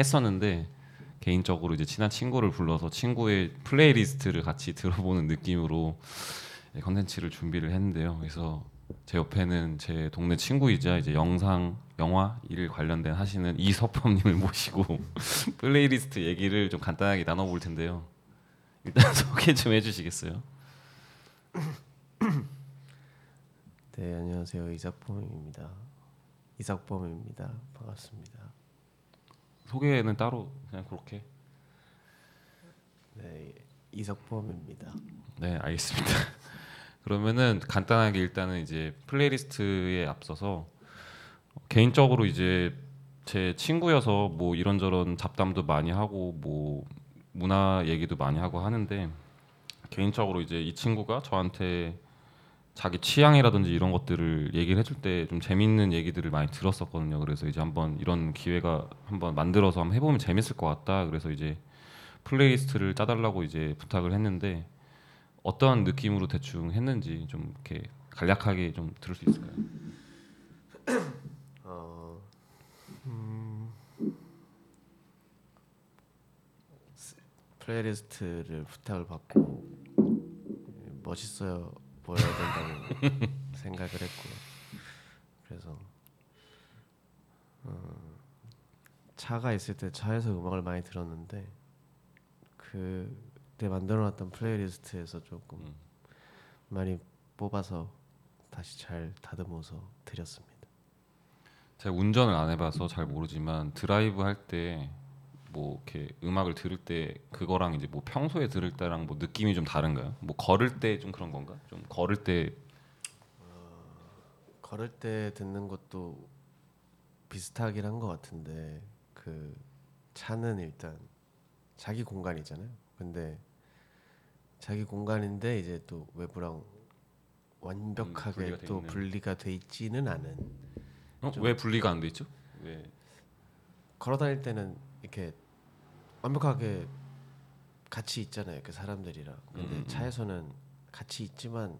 했었는데 개인적으로 이제 친한 친구를 불러서 친구의 playlist를 같이 들어보는 느낌으로 컨텐츠를 준비를 했는데요. 그래서 제 옆에는 제 동네 친구이자 이제 영상, 영화 일 관련된 하시는 이석범님을 모시고 플레이리스트 얘기를 좀 간단하게 나눠볼 텐데요. 일단 소개 좀 해주시겠어요? 네 안녕하세요 이석범입니다. 이석범입니다. 반갑습니다. 소개는 따로 그냥 그렇게. 네 이석범입니다. 네, 알겠습니다. 그러면은 간단하게 일단은 이제 playlist에 앞서서 개인적으로 이제 제 친구여서 뭐 이런저런 잡담도 많이 하고 뭐 문화 얘기도 많이 하고 하는데 개인적으로 이제 이 친구가 저한테 자기 취향이라든지 이런 것들을 얘기를 해줄 때 좀 재밌는 얘기들을 많이 들었었거든요. 그래서 이제 한번 이런 기회가 한번 만들어서 한번 해보면 재밌을 것 같다. 그래서 이제 playlist를 짜달라고 이제 부탁을 했는데 어떤 느낌으로 대충 했는지 좀 이렇게 간략하게 좀 들을 수 있을까요? 어, 음, 스- playlist를 부탁을 받고 멋있어야 보여야 된다고 생각을 했고요. 그래서 어, 차가 있을 때 차에서 음악을 많이 들었는데 그때 만들어놨던 playlist에서 조금 음. 많이 뽑아서 다시 잘 다듬어서 드렸습니다. 제가 운전을 안 해봐서 잘 모르지만 드라이브 할 때 뭐 이렇게 음악을 들을 때 그거랑 이제 뭐 평소에 들을 때랑 뭐 느낌이 좀 다른가요? 뭐 걸을 때 좀 그런 건가? 좀 걸을 때 걸을 때 듣는 것도 비슷하긴 한 것 같은데 그 차는 일단 자기 공간이잖아요. 근데 자기 공간인데 이제 또 외부랑 완벽하게 분리가 돼 또. 분리가 돼 있지는 않은 어? 왜 분리가 안 돼 있죠? 왜? 걸어 다닐 때는 이렇게 완벽하게 같이 있잖아요. 그 사람들이랑. 근데 음, 음. 차에서는 같이 있지만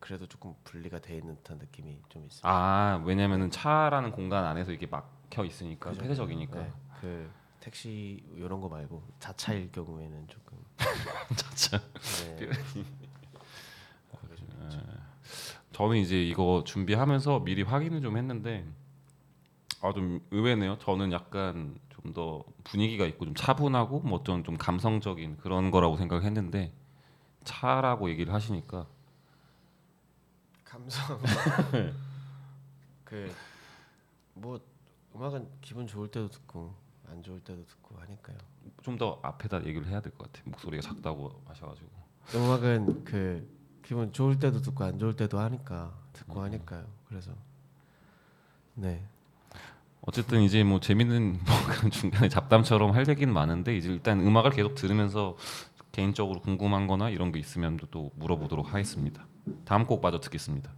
그래도 조금 분리가 돼 있는 듯한 느낌이 좀 있어요. 아 왜냐면은 차라는 공간 안에서 이게 막혀 있으니까 그죠? 폐쇄적이니까 네, 그 택시 이런 거 말고 자차일 경우에는 조금 자차. 네. 좀 있죠. 저는 이제 이거 준비하면서 미리 확인을 좀 했는데 아 좀 의외네요. 저는 약간 좀 더 분위기가 있고 좀 차분하고 뭐 어떤 좀 감성적인 그런 거라고 생각했는데 차라고 얘기를 하시니까 감성 그 뭐 음악은 기분 좋을 때도 듣고 안 좋을 때도 듣고 하니까요. 좀 더 앞에다 얘기를 해야 될 것 같아요. 목소리가 작다고 하셔가지고 음악은 그 기분 좋을 때도 듣고 안 좋을 때도 하니까 음. 듣고 하니까요. 그래서 네 어쨌든 이제 뭐 재밌는 뭐 그런 중간에 잡담처럼 할 얘기는 많은데 이제 일단 음악을 계속 들으면서 개인적으로 궁금한거나 이런 게 있으면 또 물어보도록 하겠습니다. 다음 곡 마저 듣겠습니다.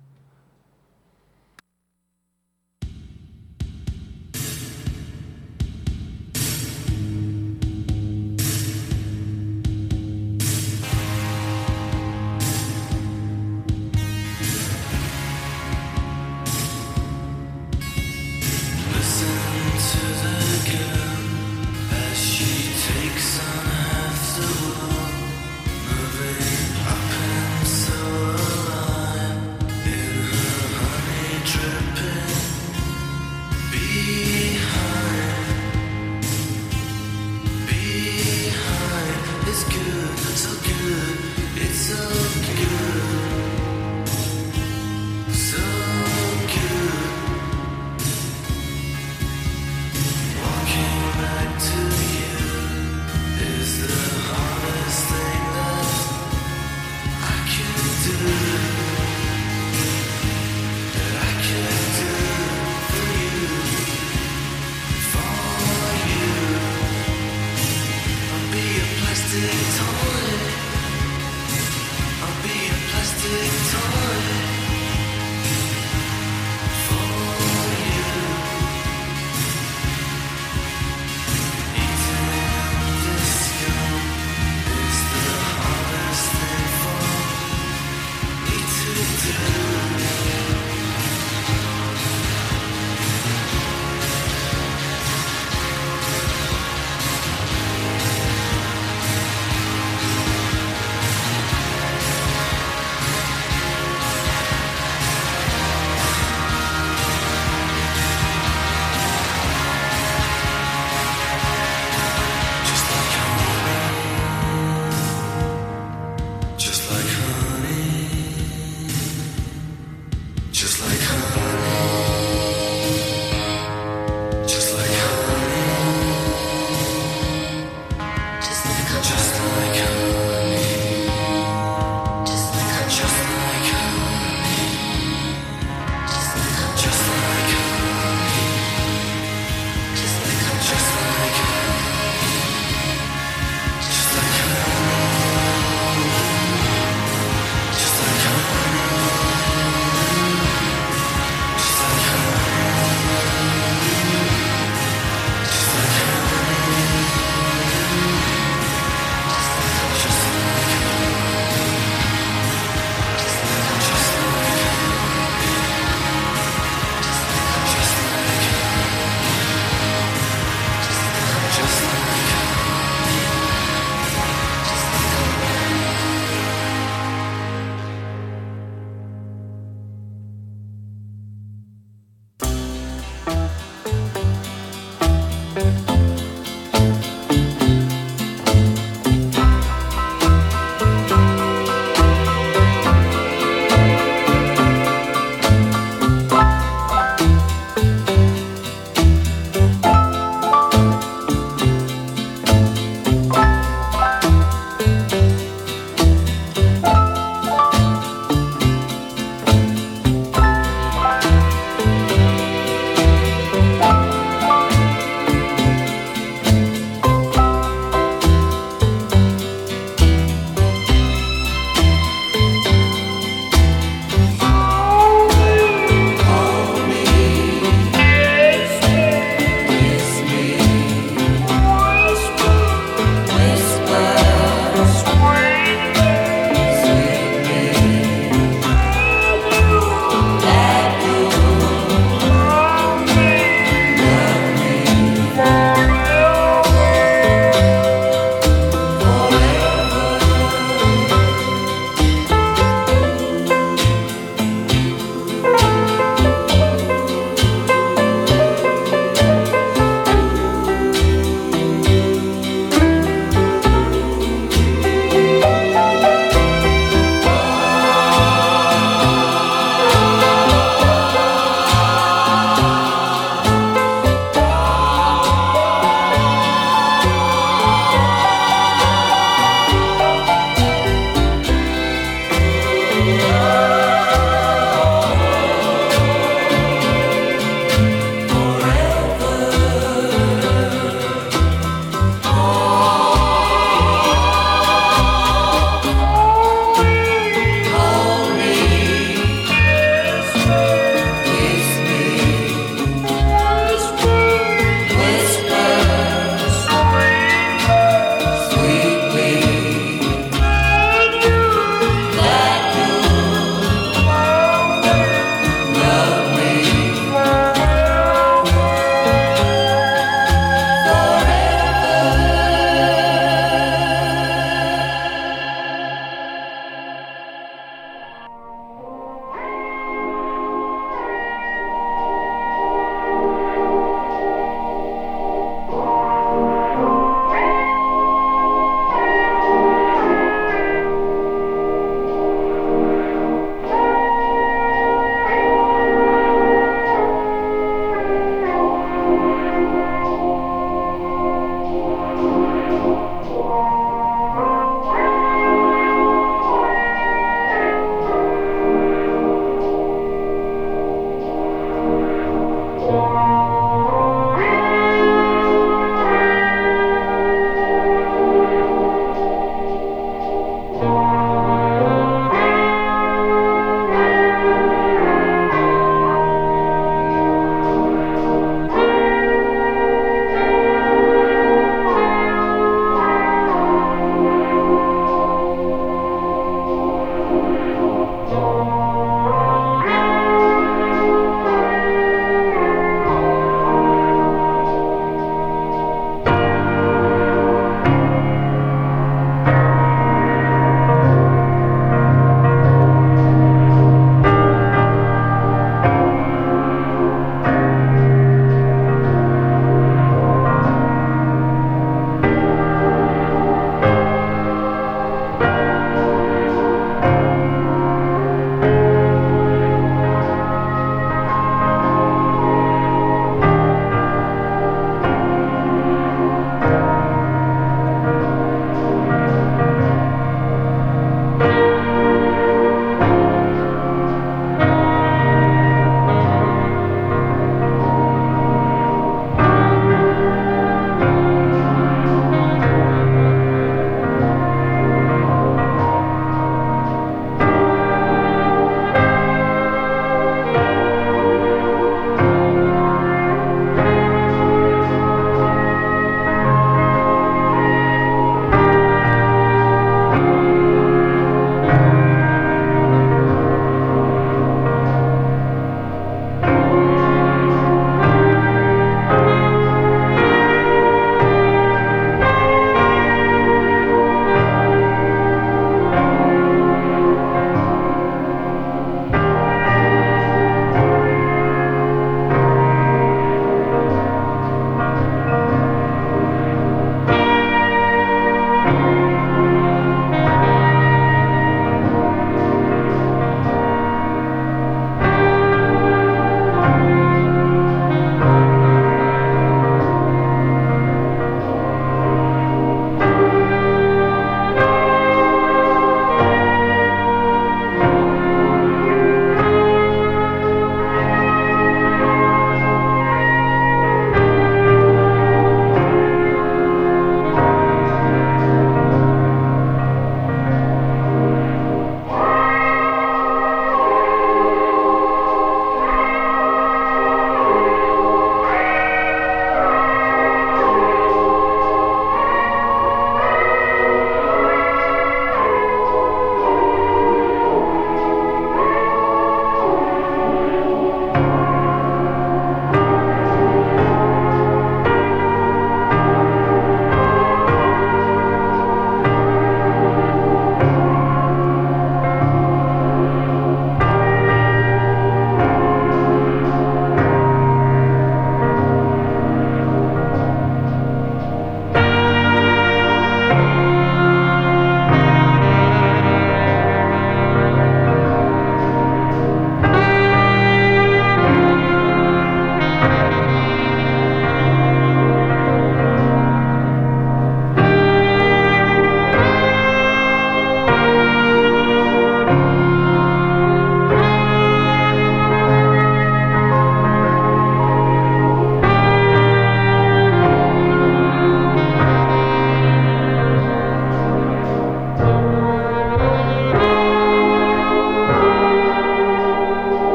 Oh.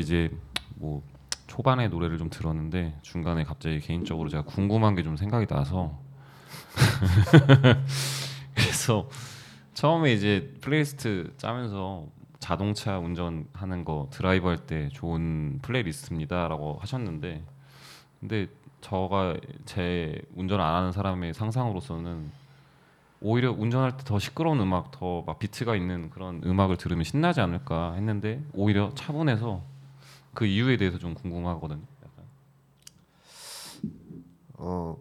이제 뭐 초반에 노래를 좀 들었는데 중간에 갑자기 개인적으로 제가 궁금한 게 좀 생각이 나서 그래서 처음에 이제 플레이리스트 짜면서 자동차 운전하는 거 드라이브 할 때 좋은 playlist입니다라고 하셨는데 근데 저가 제 운전 안 하는 사람의 상상으로서는 오히려 운전할 때 더 시끄러운 음악, 더 막 비트가 있는 그런 음악을 들으면 신나지 않을까 했는데 오히려 차분해서 그 이유에 대해서 좀 궁금하거든요. 약간. 어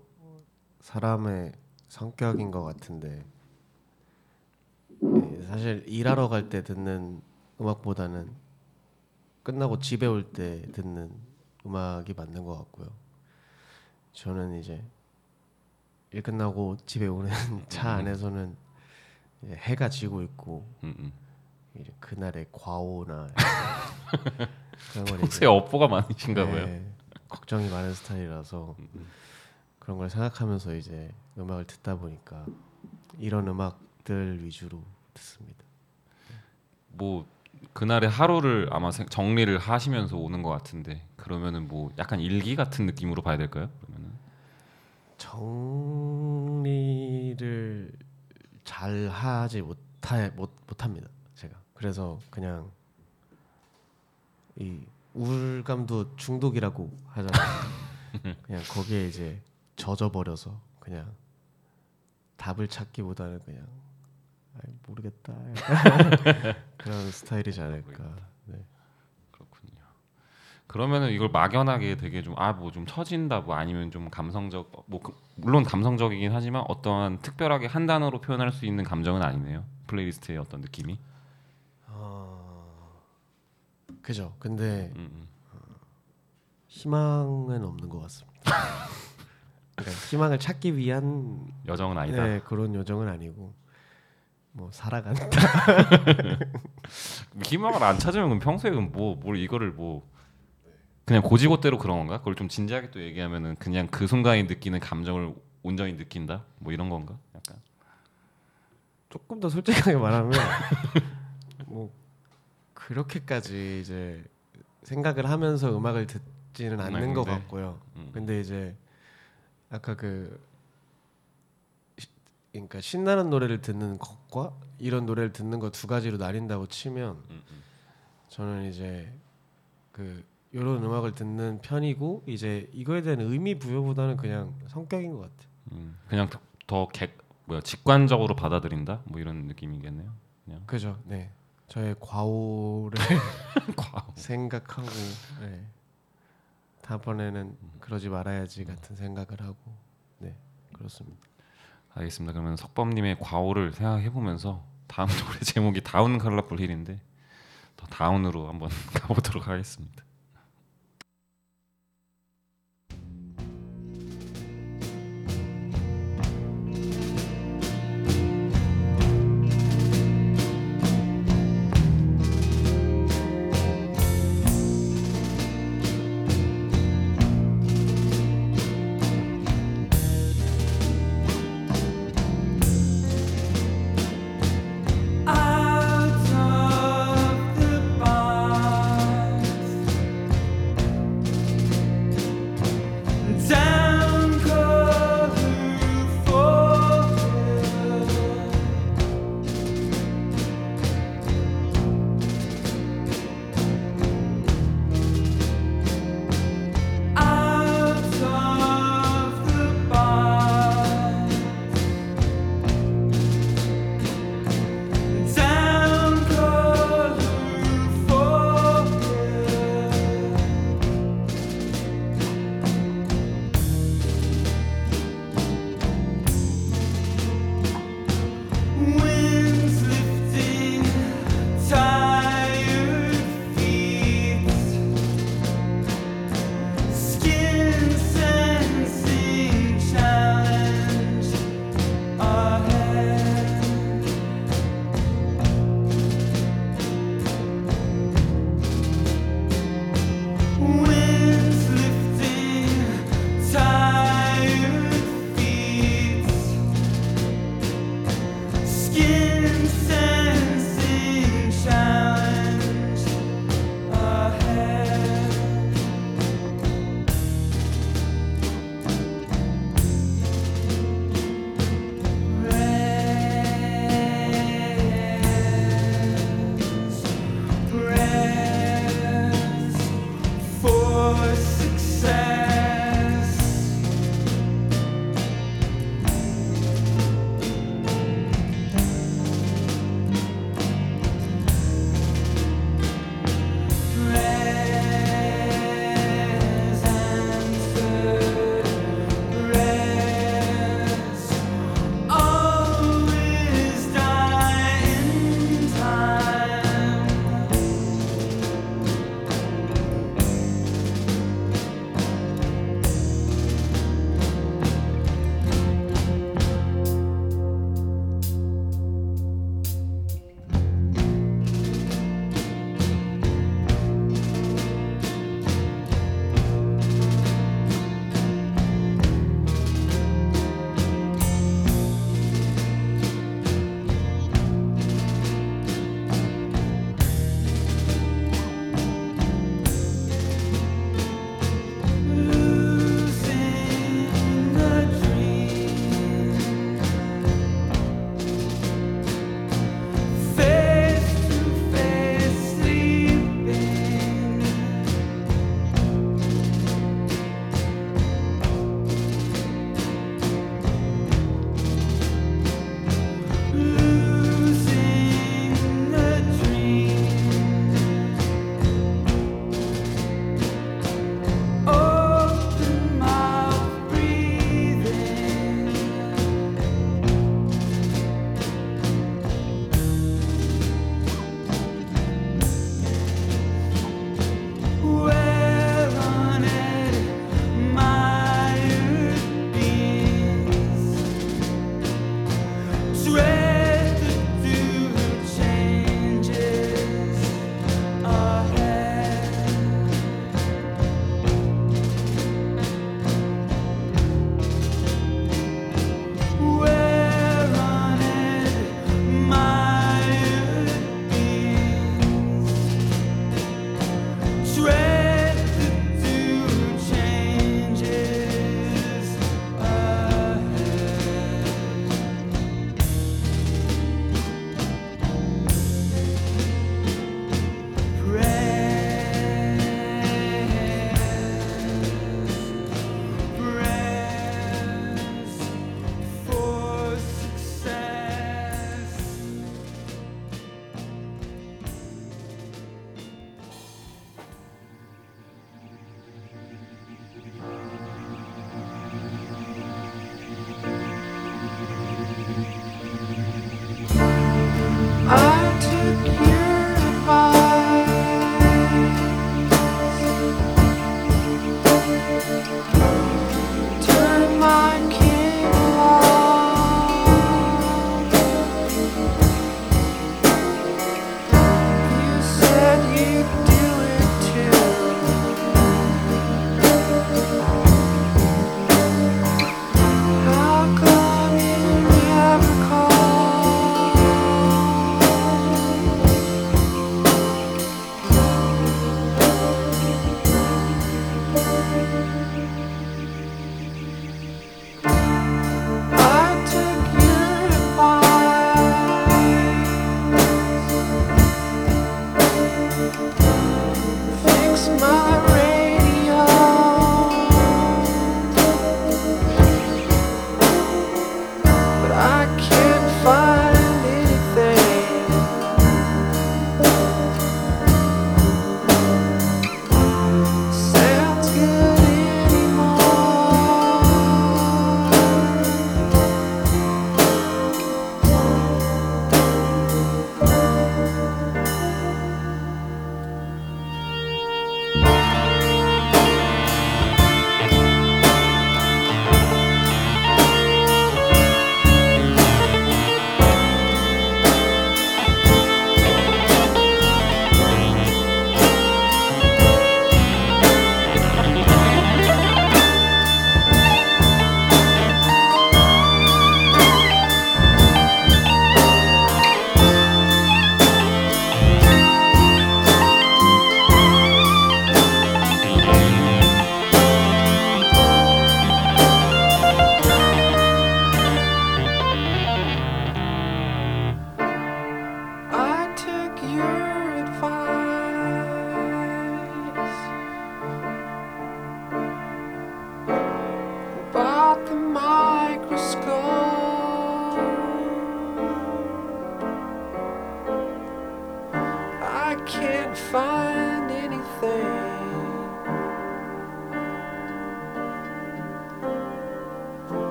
사람의 성격인 것 같은데 예, 사실 일하러 갈 때 듣는 음악보다는 끝나고 집에 올 때 듣는 음악이 맞는 것 같고요. 저는 이제 일 끝나고 집에 오는 차 안에서는 이제 해가 지고 있고 음, 음. 그날의 과오나 평소에 업보가 많으신가 봐요. 네, 걱정이 많은 스타일이라서 그런 걸 생각하면서 이제 음악을 듣다 보니까 이런 음악들 위주로 듣습니다. 뭐 그날의 하루를 아마 생- 정리를 하시면서 오는 것 같은데 그러면은 뭐 약간 일기 같은 느낌으로 봐야 될까요? 그러면은 정리를 잘 하지 못하 못 못합니다. 제가 그래서 그냥 이 우울감도 중독이라고 하잖아요. 그냥 거기에 이제 젖어 버려서 그냥 답을 찾기보다는 그냥 아이, 모르겠다 그런 스타일이지 않을까. 네. 그렇군요. 그러면은 이걸 막연하게 되게 좀 아 뭐 좀 처진다 뭐 아니면 좀 감성적 뭐 그- 물론 감성적이긴 하지만 어떠한 특별하게 한 단어로 표현할 수 있는 감정은 아니네요. 플레이리스트의 어떤 느낌이. 어, 그죠. 근데 음, 음. 희망은 없는 것 같습니다. 그러니까 희망을 찾기 위한 여정은 아니다. 네, 그런 요정은 아니고 뭐 살아간다. 희망을 안 찾으면 평소에 뭐뭘 이거를 뭐 그냥 고지고대로 그런 건가? 그걸 좀 진지하게 또 얘기하면은 그냥 그 순간에 느끼는 감정을 온전히 느낀다? 뭐 이런 건가? 약간 조금 더 솔직하게 말하면 뭐 그렇게까지 이제 생각을 하면서 음악을 듣지는 않는 것. 같고요. 음. 근데 이제 아까 그 시- 그러니까 신나는 노래를 듣는 것과 이런 노래를 듣는 거 두 가지로 나뉜다고 치면 음, 음. 저는 이제 그 이런 음악을 듣는 편이고 이제 이거에 대한 의미 부여보다는 그냥 성격인 것 같아요. 음, 그냥 더 객, 뭐야 직관적으로 받아들인다? 뭐 이런 느낌이겠네요. 그냥 그죠? 네. 저의 과오를 과오. 생각하고 네. 다음번에는 그러지 말아야지 같은 생각을 하고 네 그렇습니다. 알겠습니다. 그러면 석범님의 과오를 생각해 보면서 다음 노래 제목이 다운 컬러풀 힐인데 더 다운으로 한번 가보도록 하겠습니다.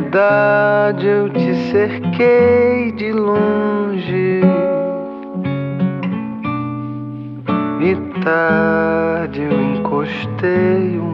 Verdade eu te cerquei de longe. E tarde eu encostei o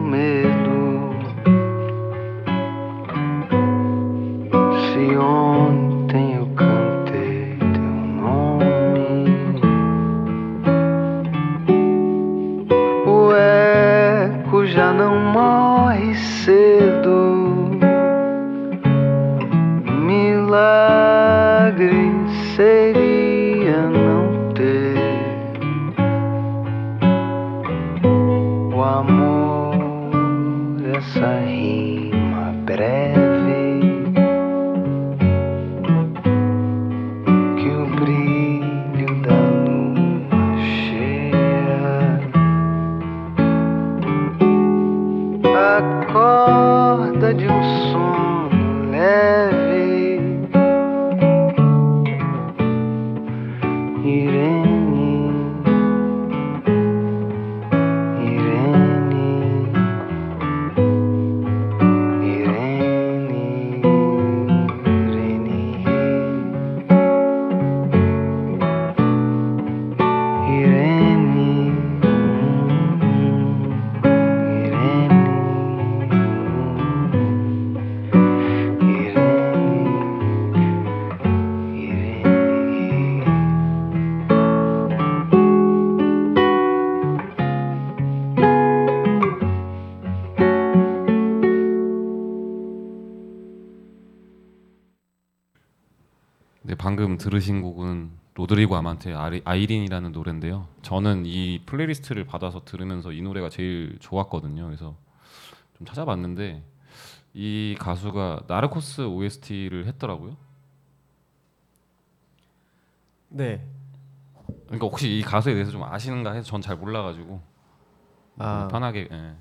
들으신 곡은 로드리고 아마란테 Irene이라는 노래인데요. 저는 이 playlist를 받아서 들으면서 이 노래가 제일 좋았거든요. 그래서 좀 찾아봤는데 이 가수가 나르코스 OST를 했더라고요. 네. 그러니까 혹시 이 가수에 대해서 좀 아시는가 해서 전 잘 몰라가지고 아, 편하게 예.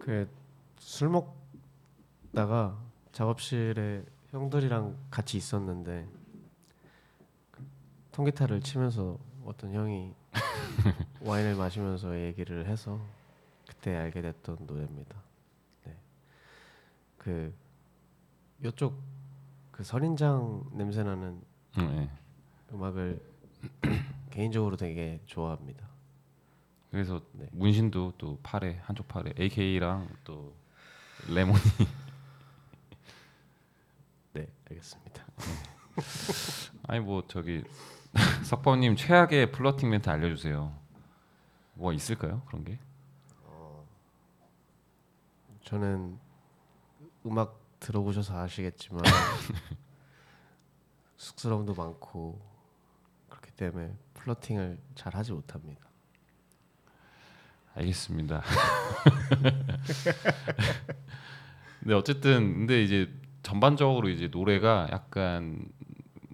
그 술 먹다가 작업실에 형들이랑 같이 있었는데 그 통기타를 치면서 어떤 형이 와인을 마시면서 얘기를 해서 그때 알게 됐던 노래입니다. 네. 그 요쪽 그 선인장 냄새 나는 음, 예. 음악을 개인적으로 되게 좋아합니다. 그래서 네. 문신도 또 팔에 한쪽 팔에 AK랑 또 레몬이 네, 알겠습니다. 아니 뭐 저기 석범님 최악의 플러팅 멘트 알려주세요. 뭐 있을까요 그런 게? 저는 음악 들어보셔서 아시겠지만 쑥스러움도 많고 그렇기 때문에 플러팅을 잘 하지 못합니다. 알겠습니다. 근데 어쨌든 근데 이제 전반적으로 이제 노래가 약간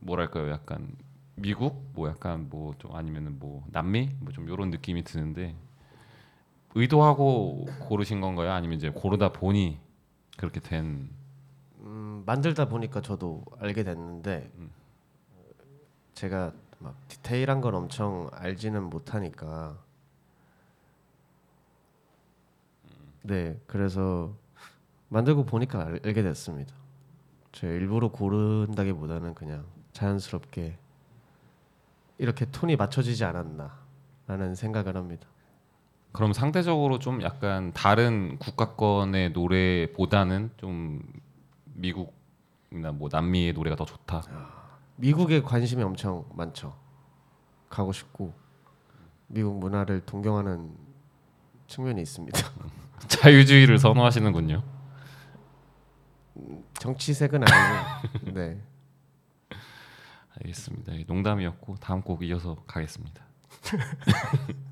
뭐랄까요, 약간 미국 뭐 약간 뭐 좀 아니면은 뭐 남미 뭐 좀 이런 느낌이 드는데 의도하고 고르신 건가요? 아니면 이제 고르다 보니 그렇게 된 음, 만들다 보니까 저도 알게 됐는데 음. 제가 막 디테일한 건 엄청 알지는 못하니까 네 그래서 만들고 보니까 알, 알게 됐습니다. 제가 일부러 고른다기보다는 그냥 자연스럽게 이렇게 톤이 맞춰지지 않았나 않을까라는 생각을 합니다. 그럼 상대적으로 좀 약간 다른 국가권의 노래보다는 좀 미국이나 뭐 남미의 노래가 더 좋다. 미국에 관심이 엄청 많죠. 가고 싶고 미국 문화를 동경하는 측면이 있습니다. 자유주의를 선호하시는군요. 정치색은 아니고 네. 알겠습니다. 농담이었고 다음 곡 이어서 가겠습니다.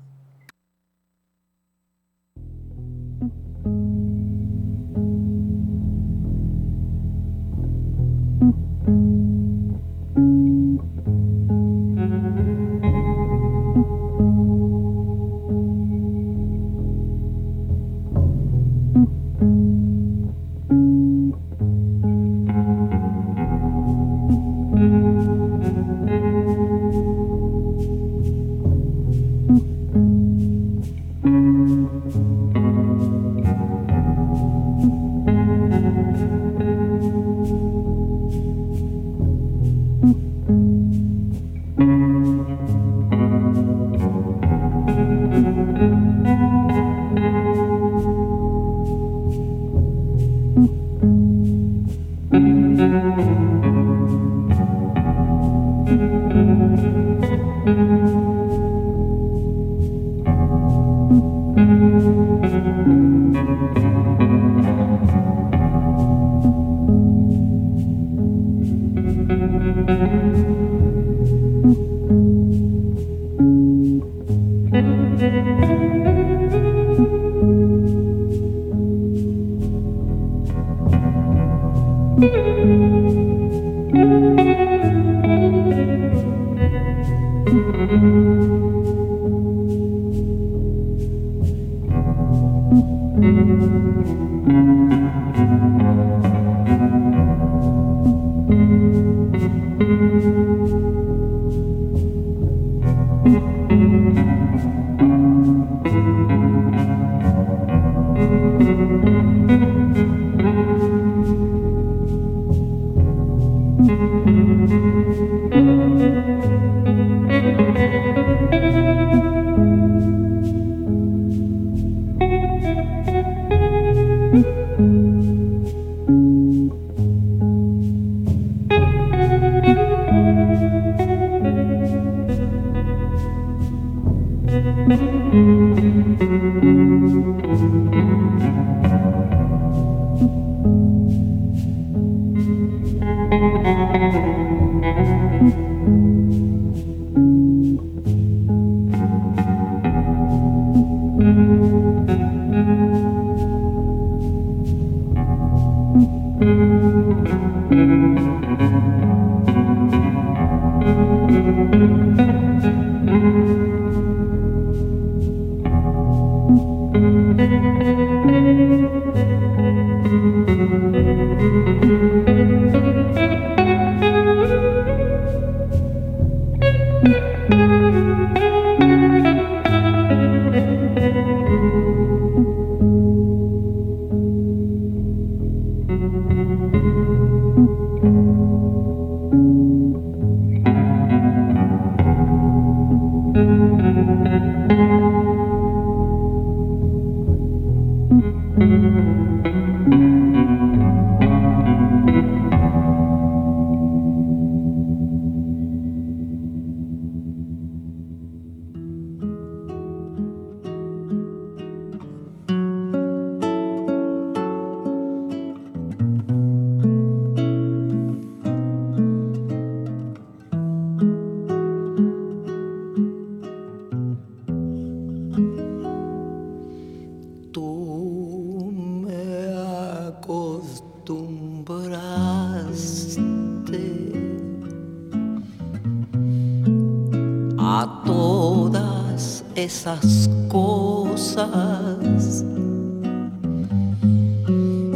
esas cosas.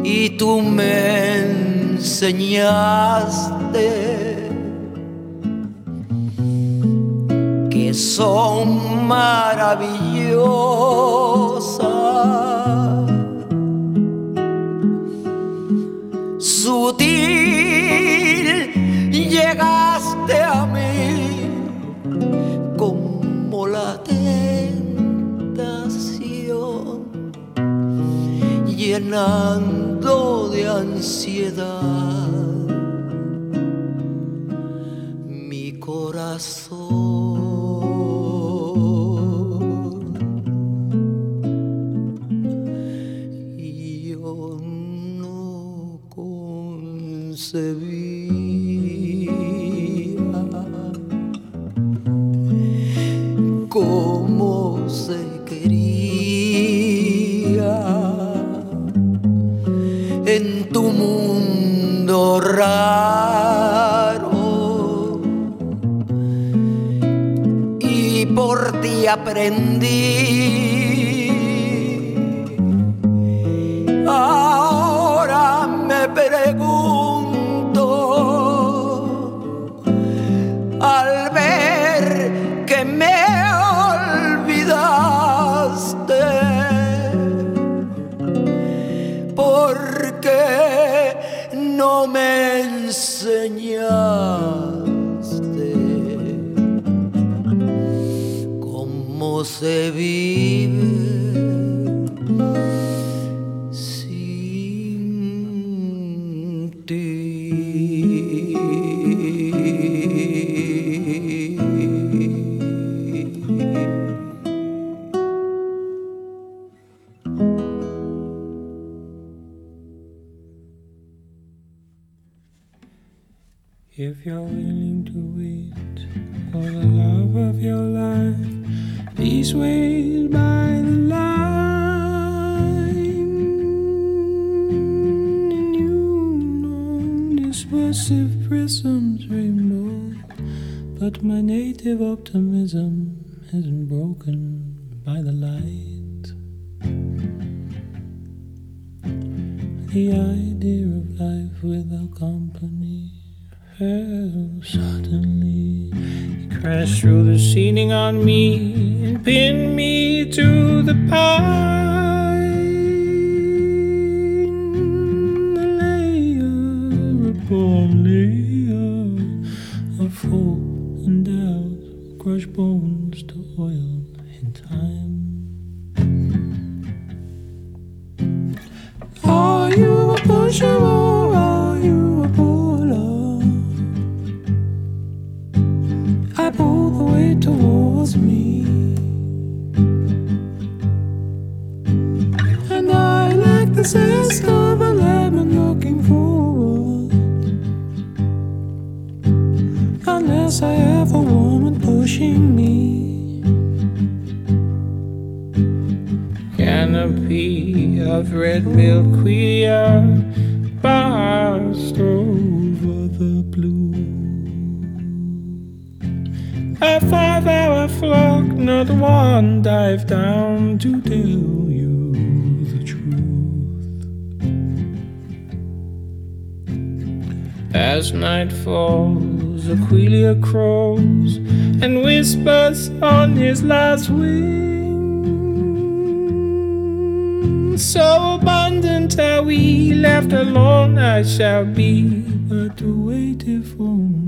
Y tú me enseñaste que son elusive prisms removed, but my native optimism isn't broken by the light. The idea of life without company fell suddenly. It crashed through the ceiling on me and pinned me to the path. corresponde. wings. So abundant are we, left alone I shall be, but waiting for.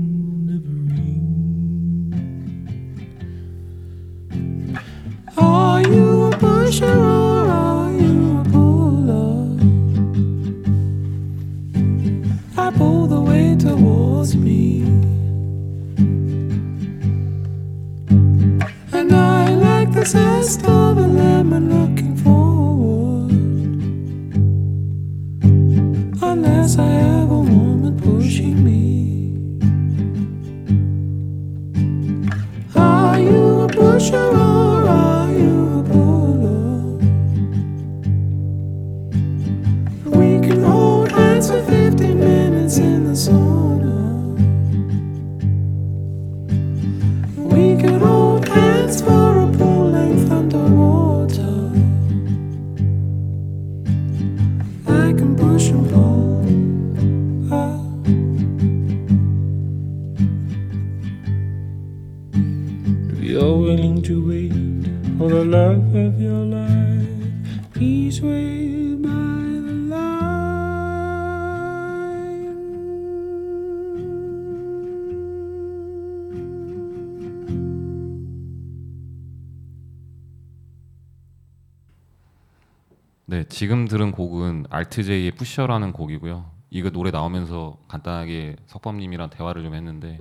지금 들은 곡은 알트제이의 푸셔라는 곡이고요. 이거 노래 나오면서 간단하게 석범님이랑 대화를 좀 했는데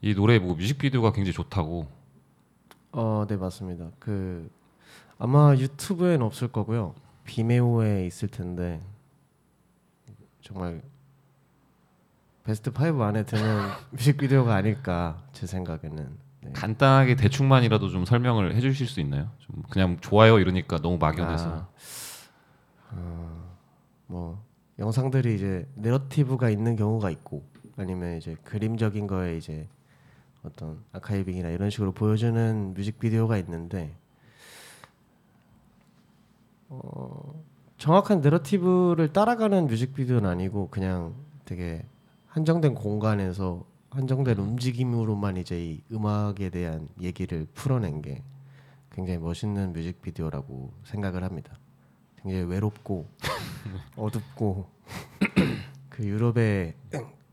이 노래 뭐 뮤직비디오가 굉장히 좋다고 어, 네 맞습니다. 그 아마 유튜브엔 없을 거고요. 비메오에 있을 텐데 정말 베스트 5 안에 드는 뮤직비디오가 아닐까 제 생각에는. 네. 간단하게 대충만이라도 좀 설명을 해주실 수 있나요? 좀 그냥 좋아요 이러니까 너무 막연해서 아, 뭐 영상들이 이제 내러티브가 있는 경우가 있고 아니면 이제 그림적인 거에 이제 어떤 아카이빙이나 이런 식으로 보여주는 뮤직비디오가 있는데 어, 정확한 내러티브를 따라가는 뮤직비디오는 아니고 그냥 되게 한정된 공간에서 한정된 움직임으로만 이제 이 음악에 대한 얘기를 풀어낸 게 굉장히 멋있는 뮤직비디오라고 생각을 합니다. 굉장히 외롭고 어둡고 그 유럽의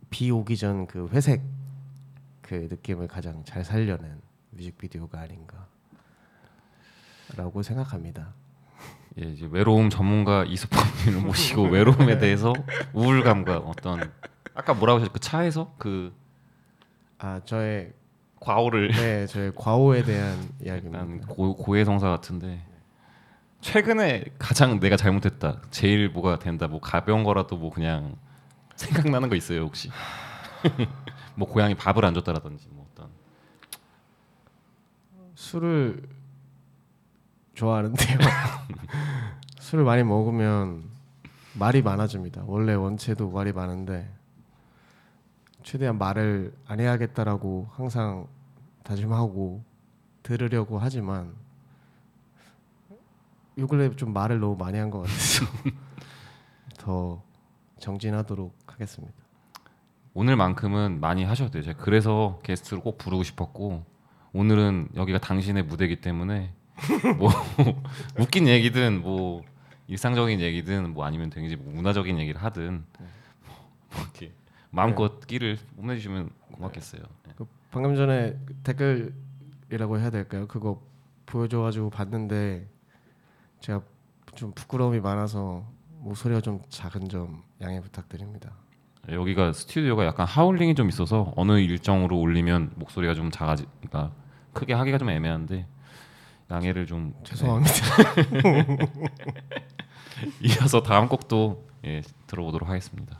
비 오기 전 그 회색 그 느낌을 가장 잘 살려낸 뮤직비디오가 아닌가라고 생각합니다. 예, 이제 외로움 전문가 이수범님을 모시고 외로움에 대해서 우울감과 어떤 아까 뭐라고 하셨그 차에서 그 아 저의 과오를 네 저의 과오에 대한 이야기입니다. 고, 고해성사 같은데 최근에 가장 내가 잘못했다 제일 뭐가 된다 뭐 가벼운 거라도 뭐 그냥 생각나는 거 있어요 혹시 뭐 고양이 밥을 안 줬다라든지 뭐 어떤 술을 좋아하는데요. 술을 많이 먹으면 말이 많아집니다. 원래 원체도 말이 많은데 최대한 말을 안 해야겠다라고 항상 다짐하고 들으려고 하지만 요 근래 좀 말을 너무 많이 한 것 같아서 더 정진하도록 하겠습니다. 오늘만큼은 많이 하셔도 돼요 제가 그래서 게스트를 꼭 부르고 싶었고 오늘은 여기가 당신의 무대이기 때문에 뭐 웃긴 얘기든 뭐 일상적인 얘기든 뭐 아니면 되게 뭐 문화적인 얘기를 하든 뭐 이렇게 마음껏 끼를 뽐내주시면 고맙겠어요. 네. 그 방금 전에 그 댓글이라고 해야 될까요? 그거 보여줘가지고 봤는데 제가 좀 부끄러움이 많아서 목소리가 좀 작은 점 양해 부탁드립니다. 여기가 스튜디오가 약간 하울링이 좀 있어서 어느 일정으로 올리면 목소리가 좀 작아지, 그러니까 크게 하기가 좀 애매한데 양해를 좀 죄송합니다. 네. 이어서 다음 곡도 예, 들어보도록 하겠습니다.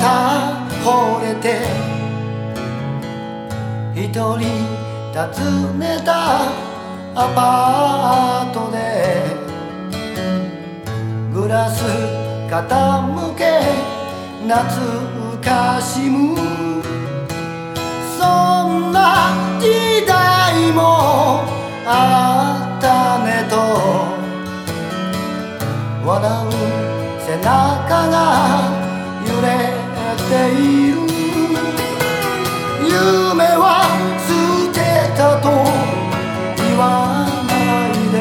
た惚れて。一人訪ねたアパートで。グラス傾け。懐かしむ。そんな時代も。あったねと。笑う背中が揺れている夢は捨てたと言わないで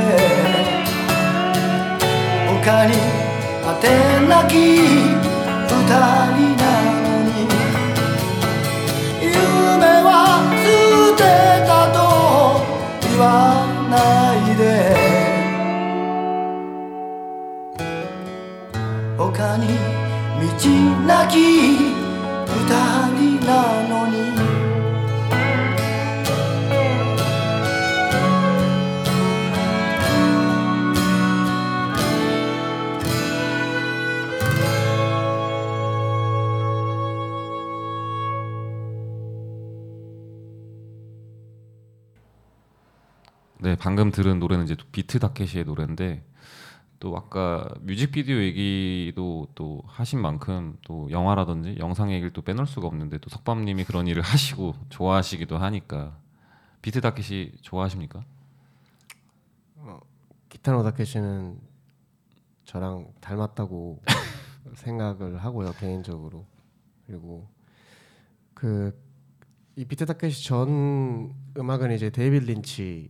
他に果てなき二人なのに夢は捨てたと言わないで。他に道なき 二人なのに네, 방금 들은 노래는 이제 비트 다케시의 노래인데 또 아까 뮤직비디오 얘기도 또 하신 만큼 또 영화라든지 영상 얘기를 또 빼놓을 수가 없는데 또 석밤님이 그런 일을 하시고 좋아하시기도 하니까 비트 다케시 좋아하십니까? 기타노 다케시는 저랑 닮았다고 생각을 하고요 개인적으로 그리고 그 이 비트 다케시 전 음악은 이제 데이빌 린치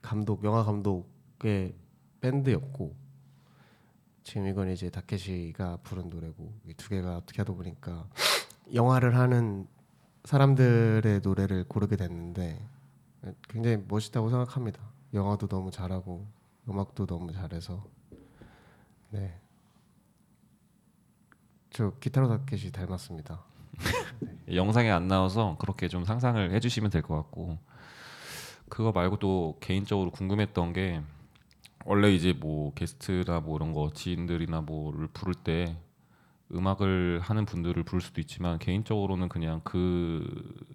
감독 영화 감독의 밴드였고 지금 이건 이제 다케시가 부른 노래고 이 두 개가 어떻게 하다 보니까 영화를 하는 사람들의 노래를 고르게 됐는데 굉장히 멋있다고 생각합니다. 영화도 너무 잘하고 음악도 너무 잘해서 네. 저 기타로 다켓이 닮았습니다. 영상에 안 나와서 그렇게 좀 상상을 해주시면 될 것 같고 그거 말고 또 개인적으로 궁금했던 게 원래 이제 뭐 게스트나 뭐 이런 거 지인들이나 뭐를 부를 때 음악을 하는 분들을 부를 수도 있지만 개인적으로는 그냥 그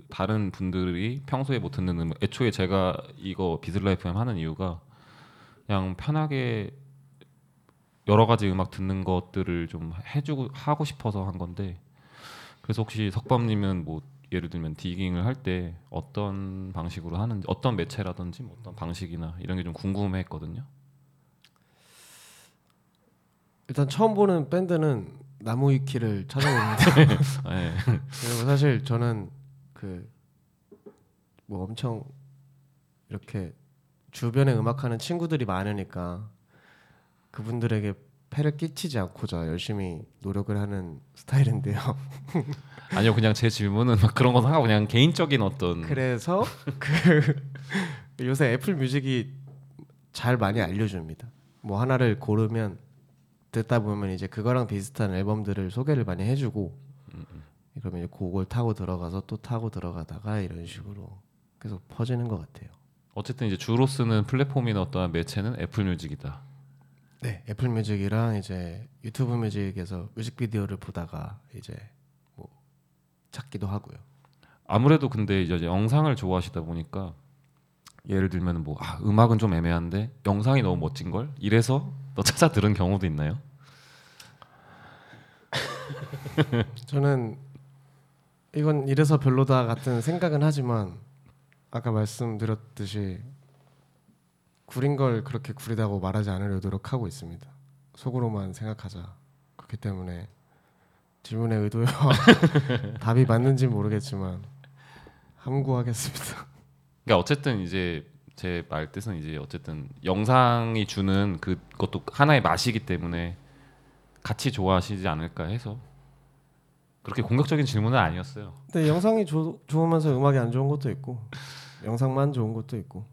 다른 분들이 평소에 못 듣는 음악 애초에 제가 이거 비슬라 FM 하는 이유가 그냥 편하게 여러 가지 음악 듣는 것들을 좀 해주고 하고 싶어서 한 건데 그래서 혹시 석범님은 뭐 예를 들면 디깅을 할 때 어떤 방식으로 하는지 어떤 매체라든지 뭐 어떤 방식이나 이런 게 좀 궁금했거든요. 일단 처음 보는 밴드는 나무 위키를 찾아보는데 네. 그리고 사실 저는 그 뭐 엄청 이렇게 주변에 음악하는 친구들이 많으니까 그분들에게 폐를 끼치지 않고자 열심히 노력을 하는 스타일인데요. 아니요 그냥 제 질문은 막 그런 거 하고 그냥 개인적인 어떤 그래서 그 요새 애플 뮤직이 잘 많이 알려줍니다. 뭐 하나를 고르면 듣다 보면 이제 그거랑 비슷한 앨범들을 소개를 많이 해주고 그러면 이제 그걸 타고 들어가서 또 타고 들어가다가 이런 식으로 계속 퍼지는 것 같아요. 어쨌든 이제 주로 쓰는 플랫폼이나 어떠한 매체는 애플 뮤직이다. 네, 애플 뮤직이랑 이제 유튜브 뮤직에서 뮤직비디오를 보다가 이제 뭐 찾기도 하고요. 아무래도 근데 이제 영상을 좋아하시다 보니까 예를 들면 뭐 아, 음악은 좀 애매한데 영상이 너무 멋진 걸 이래서 또 찾아 들은 경우도 있나요? 저는 이건 이래서 별로다 같은 생각은 하지만 아까 말씀드렸듯이 구린 걸 그렇게 구리다고 말하지 않으려 노력하고 있습니다. 속으로만 생각하자. 그렇기 때문에 질문의 의도와 답이 맞는지 모르겠지만 함구하겠습니다. 그러니까 어쨌든 이제 제 말 뜻은 이제 어쨌든 영상이 주는 그것도 하나의 맛이기 때문에 같이 좋아하시지 않을까 해서 그렇게 공격적인 질문은 아니었어요. 근데 영상이 조, 좋으면서 음악이 안 좋은 것도 있고 영상만 좋은 것도 있고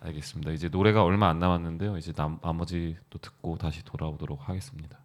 알겠습니다. 이제 노래가 얼마 안 남았는데요. 이제 남, 나머지 또 듣고 다시 돌아오도록 하겠습니다.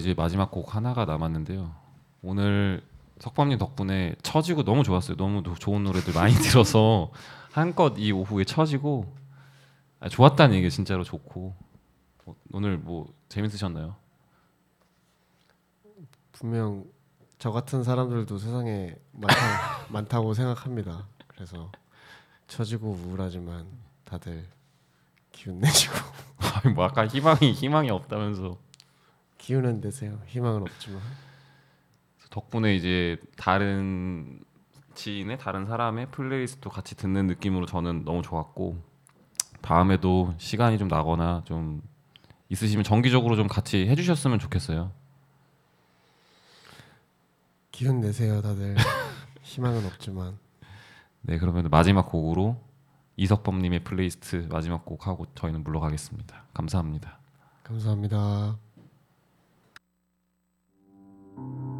이제 마지막 곡 하나가 남았는데요. 오늘 석범님 덕분에 처지고 너무 좋았어요. 너무 도- 좋은 노래들 많이 들어서 한껏 이 오후에 처지고 아, 좋았다는 얘기 진짜로 좋고 어, 오늘 뭐 재밌으셨나요? 분명 저 같은 사람들도 세상에 많다, 많다고 생각합니다. 그래서 처지고 우울하지만 다들 기운 내시고 아니, 뭐 아까 희망이 희망이 없다면서 기운은 내세요. 희망은 없지만 덕분에 이제 다른 지인의 다른 사람의 플레이리스트도 같이 듣는 느낌으로 저는 너무 좋았고 다음에도 시간이 좀 나거나 좀 있으시면 정기적으로 좀 같이 해주셨으면 좋겠어요. 기운 내세요. 다들 희망은 없지만 네 그러면 마지막 곡으로 이석범님의 플레이리스트 마지막 곡 하고 저희는 물러가겠습니다. 감사합니다. 감사합 thank you